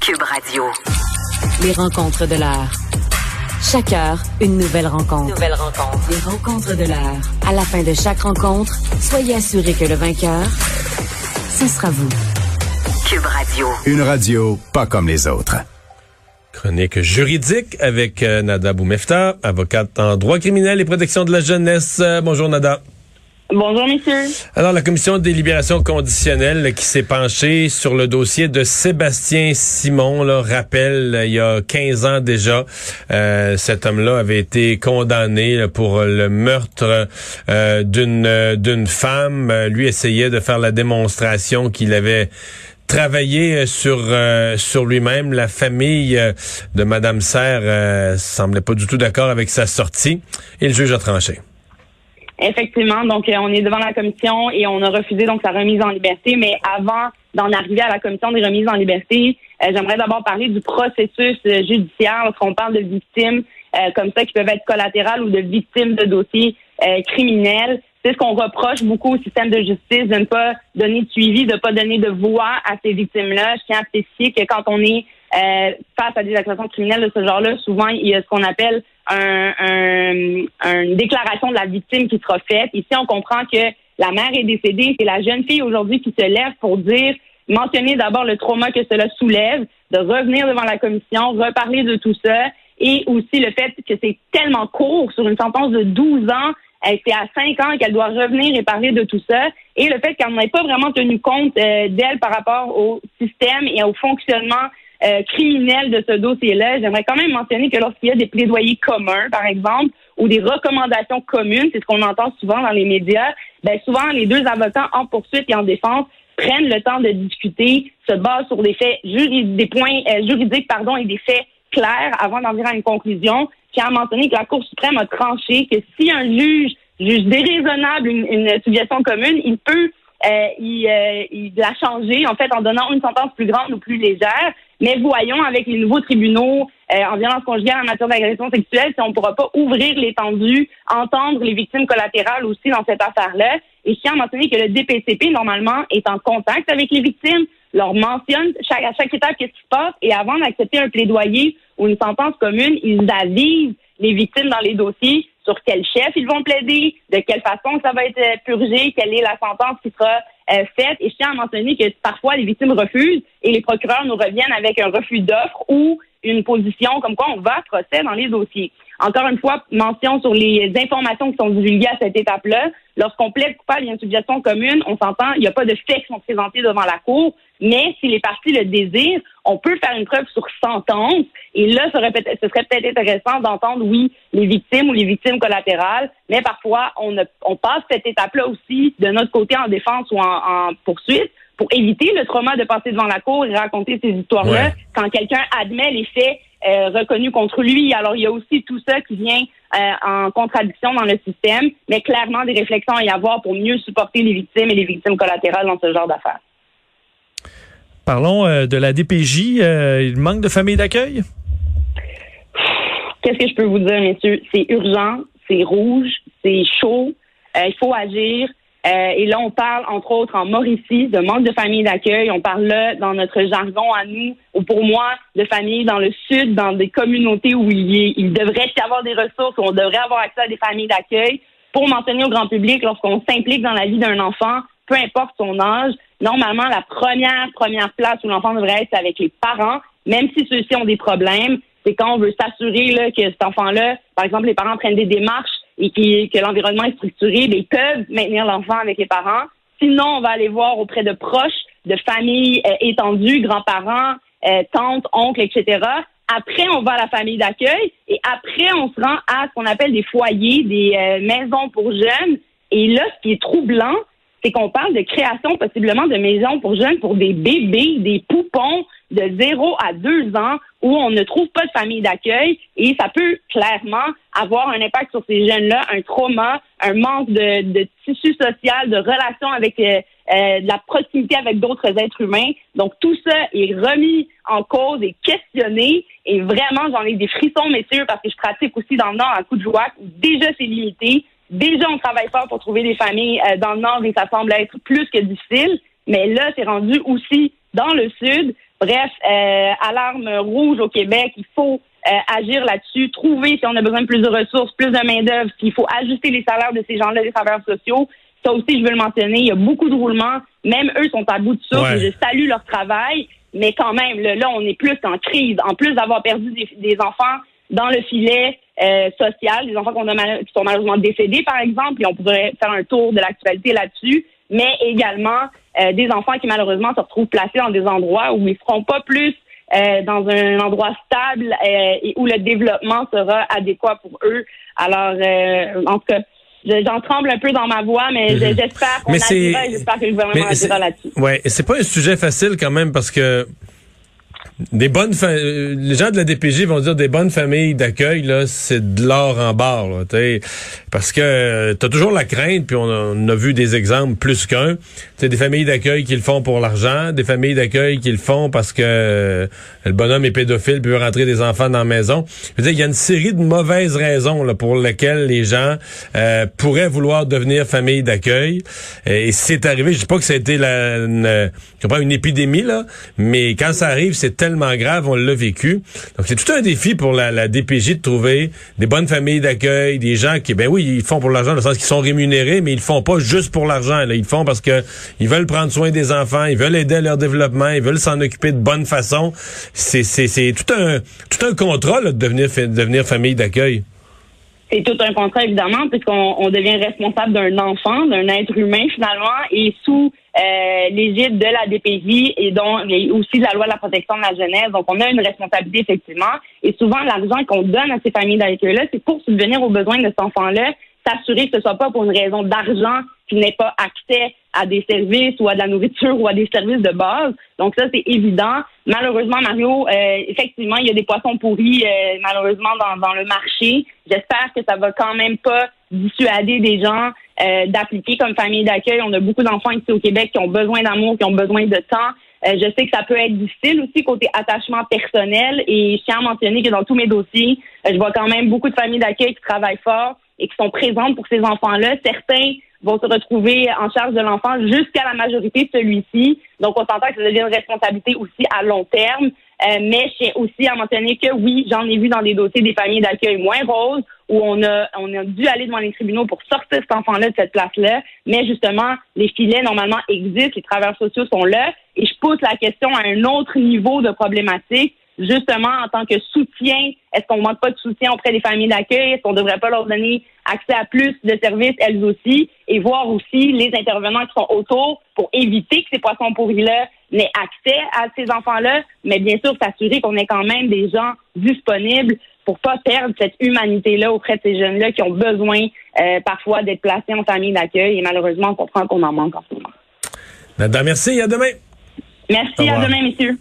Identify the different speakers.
Speaker 1: Cube Radio.
Speaker 2: Les rencontres de l'heure. Chaque heure, une nouvelle rencontre.
Speaker 1: Nouvelle rencontre.
Speaker 2: Les rencontres de l'heure. À la fin de chaque rencontre, soyez assurés que le vainqueur, ce sera vous.
Speaker 1: Cube Radio.
Speaker 3: Une radio pas comme les autres.
Speaker 4: Chronique juridique avec euh, Nada Boumefta, avocate en droit criminel et protection de la jeunesse. Euh, bonjour Nada.
Speaker 5: Bonjour, messieurs.
Speaker 4: Alors, la commission des libérations conditionnelles qui s'est penchée sur le dossier de Sébastien Simon, là, rappelle, il y a 15 ans déjà, euh, cet homme-là avait été condamné pour le meurtre euh, d'une d'une femme. Lui essayait de faire la démonstration qu'il avait travaillé sur sur lui-même. La famille de Madame Serre semblait pas du tout d'accord avec sa sortie et le juge a tranché.
Speaker 5: Effectivement, donc euh, on est devant la commission et on a refusé donc sa remise en liberté. Mais avant d'en arriver à la commission des remises en liberté, euh, j'aimerais d'abord parler du processus euh, judiciaire lorsqu'on parle de victimes comme ça qui peuvent être collatérales ou de victimes de dossiers criminels. C'est ce qu'on reproche beaucoup au système de justice de ne pas donner de suivi, de ne pas donner de voix à ces victimes-là. Je tiens à spécifier que quand on est face à des accusations criminelles de ce genre-là, souvent il y a ce qu'on appelle un, une déclaration de la victime qui sera faite. Ici, on comprend que la mère est décédée. C'est la jeune fille aujourd'hui qui se lève pour dire, mentionner d'abord le trauma que cela soulève, de revenir devant la commission, reparler de tout ça, et aussi le fait que c'est tellement court sur une sentence de 12 ans. C'est à 5 ans qu'elle doit revenir et parler de tout ça. Et le fait qu'elle n'ait pas vraiment tenu compte euh, d'elle par rapport au système et au fonctionnement euh, criminel de ce dossier-là, j'aimerais quand même mentionner que lorsqu'il y a des plaidoyers communs, par exemple, ou des recommandations communes, c'est ce qu'on entend souvent dans les médias, ben souvent les deux avocats en poursuite et en défense prennent le temps de discuter, se basent sur des faits des points euh, juridiques pardon et des faits clairs avant d'en venir à une conclusion. Tiens à mentionner que la Cour suprême a tranché que si un juge juge déraisonnable une, une situation commune, il peut euh, il, euh, il l'a changé, en fait, en donnant une sentence plus grande ou plus légère. Mais voyons, avec les nouveaux tribunaux euh, en violence conjugale en matière d'agression sexuelle, si on ne pourra pas ouvrir l'étendue, entendre les victimes collatérales aussi dans cette affaire-là. Et je tiens à mentionner que le DPCP, normalement, est en contact avec les victimes, leur mentionne chaque, à chaque étape qu'est-ce qui se passe, et avant d'accepter un plaidoyer ou une sentence commune, ils avisent les victimes dans les dossiers sur quel chef ils vont plaider, de quelle façon ça va être euh, purgé, quelle est la sentence qui sera euh, faite. Et je tiens à mentionner que parfois les victimes refusent et les procureurs nous reviennent avec un refus d'offre ou une position comme quoi on va procéder dans les dossiers. Encore une fois, mention sur les informations qui sont divulguées à cette étape-là. Lorsqu'on plaide coupable, il y a une suggestion commune, on s'entend, il n'y a pas de faits qui sont présentés devant la Cour, mais si les parties le désirent, on peut faire une preuve sur sentence. Et là, ce serait peut-être intéressant d'entendre, oui, les victimes ou les victimes collatérales, mais parfois, on, on passe cette étape-là aussi de notre côté en défense ou en, poursuite pour éviter le trauma de passer devant la cour et raconter ces histoires-là quand quelqu'un admet les faits euh, reconnu contre lui. Alors, il y a aussi tout ça qui vient euh, en contradiction dans le système, mais clairement des réflexions à y avoir pour mieux supporter les victimes et les victimes collatérales dans ce genre d'affaires.
Speaker 6: Parlons euh, de la DPJ. il manque de familles d'accueil?
Speaker 5: Qu'est-ce que je peux vous dire, messieurs? C'est urgent, c'est rouge, c'est chaud. il faut agir. Euh, et là, on parle, entre autres, en Mauricie, de manque de familles d'accueil. On parle là, dans notre jargon à nous, ou pour moi, de familles dans le sud, dans des communautés où il, il devrait y avoir des ressources, où on devrait avoir accès à des familles d'accueil. Pour mentionner au grand public, lorsqu'on s'implique dans la vie d'un enfant, peu importe son âge, normalement, la première, première place où l'enfant devrait être, avec les parents, même si ceux-ci ont des problèmes. C'est quand on veut s'assurer que cet enfant-là, par exemple, les parents prennent des démarches et que l'environnement est structuré, mais ils peuvent maintenir l'enfant avec les parents. Sinon, on va aller voir auprès de proches, de familles euh, étendues, grands-parents, euh, tantes, oncles, etc. Après, on va à la famille d'accueil et après, on se rend à ce qu'on appelle des foyers, des euh, maisons pour jeunes. Et là, ce qui est troublant, c'est qu'on parle de création possiblement de maisons pour jeunes pour des bébés, des poupons de 0 à 2 ans où on ne trouve pas de famille d'accueil et ça peut clairement avoir un impact sur ces jeunes-là, un trauma, un manque de, tissu social, de relation avec euh, euh, de la proximité avec d'autres êtres humains. Donc tout ça est remis en cause et questionné et vraiment j'en ai des frissons messieurs parce que je pratique aussi dans le Nord un coup de joie où déjà c'est limité. Déjà, on travaille fort pour trouver des familles euh, dans le Nord et ça semble être plus que difficile. Mais là, c'est rendu aussi dans le Sud Bref, euh, alarme rouge au Québec. Il faut euh, agir là-dessus, trouver si on a besoin de plus de ressources, plus de main-d'œuvre, s'il faut ajuster les salaires de ces gens-là, les travailleurs sociaux. Ça aussi, je veux le mentionner. Il y a beaucoup de roulements. Même eux sont à bout de souffle.
Speaker 4: Ouais.
Speaker 5: Je salue leur travail. Mais quand même, là, là, on est plus en crise. En plus d'avoir perdu des, des enfants dans le filet euh, social, des enfants qu'on a mal- qui sont malheureusement décédés, par exemple, et on pourrait faire un tour de l'actualité là-dessus, mais également euh, des enfants qui malheureusement se retrouvent placés dans des endroits où ils seront pas plus euh, dans un endroit stable euh, et où le développement sera adéquat pour eux. Alors, euh, en tout cas, je- j'en tremble un peu dans ma voix, mais je- j'espère qu'on
Speaker 4: Mhm. Mais c'est-
Speaker 5: agira et j'espère que le gouvernement agira là-dessus.
Speaker 4: Ouais, et c'est pas un sujet facile quand même parce que des bonnes fa- euh, les gens de la DPJ vont dire des bonnes familles d'accueil là, c'est de l'or en barre parce que euh, t'as toujours la crainte puis on a, on vu des exemples plus qu'un, c'est des familles d'accueil qui le font pour l'argent, des familles d'accueil qui le font parce que euh, le bonhomme est pédophile puis veut rentrer des enfants dans la maison. Je veux il y a une série de mauvaises raisons pour lesquelles les gens pourraient vouloir devenir famille d'accueil. Et c'est arrivé, je dis pas que ça a été la, une, une épidémie là, mais quand ça arrive, c'est tellement grave, on l'a vécu. Donc c'est tout un défi pour la, DPJ de trouver des bonnes familles d'accueil, des gens qui, ben oui, ils font pour l'argent, dans le sens qu'ils sont rémunérés, mais ils le font pas juste pour l'argent. Ils le font parce que ils veulent prendre soin des enfants, ils veulent aider à leur développement, ils veulent s'en occuper de bonne façon. C'est, tout un tout un contrat de devenir, devenir famille d'accueil.
Speaker 5: c'est tout un contrat, évidemment, puisqu'on on devient responsable d'un enfant, d'un être humain, finalement, et sous euh, l'égide de la DPJ et donc et aussi de la loi de la protection de la jeunesse. Donc, on a une responsabilité, effectivement. Et souvent, l'argent qu'on donne à ces familles d'accueil-là, c'est pour subvenir aux besoins de cet enfant-là, s'assurer que ce soit pas pour une raison d'argent qu'il n'ait pas accès à des services ou à de la nourriture ou à des services de base. Donc ça, c'est évident. Malheureusement, Mario, euh, effectivement, il y a des poissons pourris, euh, malheureusement, dans, dans le marché. J'espère que ça va quand même pas dissuader des gens euh, d'appliquer comme famille d'accueil. On a beaucoup d'enfants ici au Québec qui ont besoin d'amour, qui ont besoin de temps. Euh, je sais que ça peut être difficile aussi côté attachement personnel et je tiens à mentionner que dans tous mes dossiers, euh, je vois quand même beaucoup de familles d'accueil qui travaillent fort et qui sont présentes pour ces enfants-là. Certains vont se retrouver en charge de l'enfant jusqu'à la majorité de celui-ci. Donc, on s'entend que ça devient une responsabilité aussi à long terme. Euh, mais je tiens aussi à mentionner que oui, j'en ai vu dans des dossiers des familles d'accueil moins roses où on a on a dû aller devant les tribunaux pour sortir cet enfant-là de cette place-là. Mais justement, les filets normalement existent, les travailleurs sociaux sont là. Et je pose la question à un autre niveau de problématique justement en tant que soutien, est-ce qu'on manque pas de soutien auprès des familles d'accueil? Est-ce qu'on devrait pas leur donner accès à plus de services, elles aussi, et voir aussi les intervenants qui sont autour pour éviter que ces poissons pourris-là n'aient accès à ces enfants-là, mais bien sûr s'assurer qu'on ait quand même des gens disponibles pour pas perdre cette humanité-là auprès de ces jeunes-là qui ont besoin euh, parfois d'être placés en famille d'accueil et malheureusement on comprend qu'on en manque en ce moment.
Speaker 4: Merci, à demain.
Speaker 5: Merci, à demain, messieurs.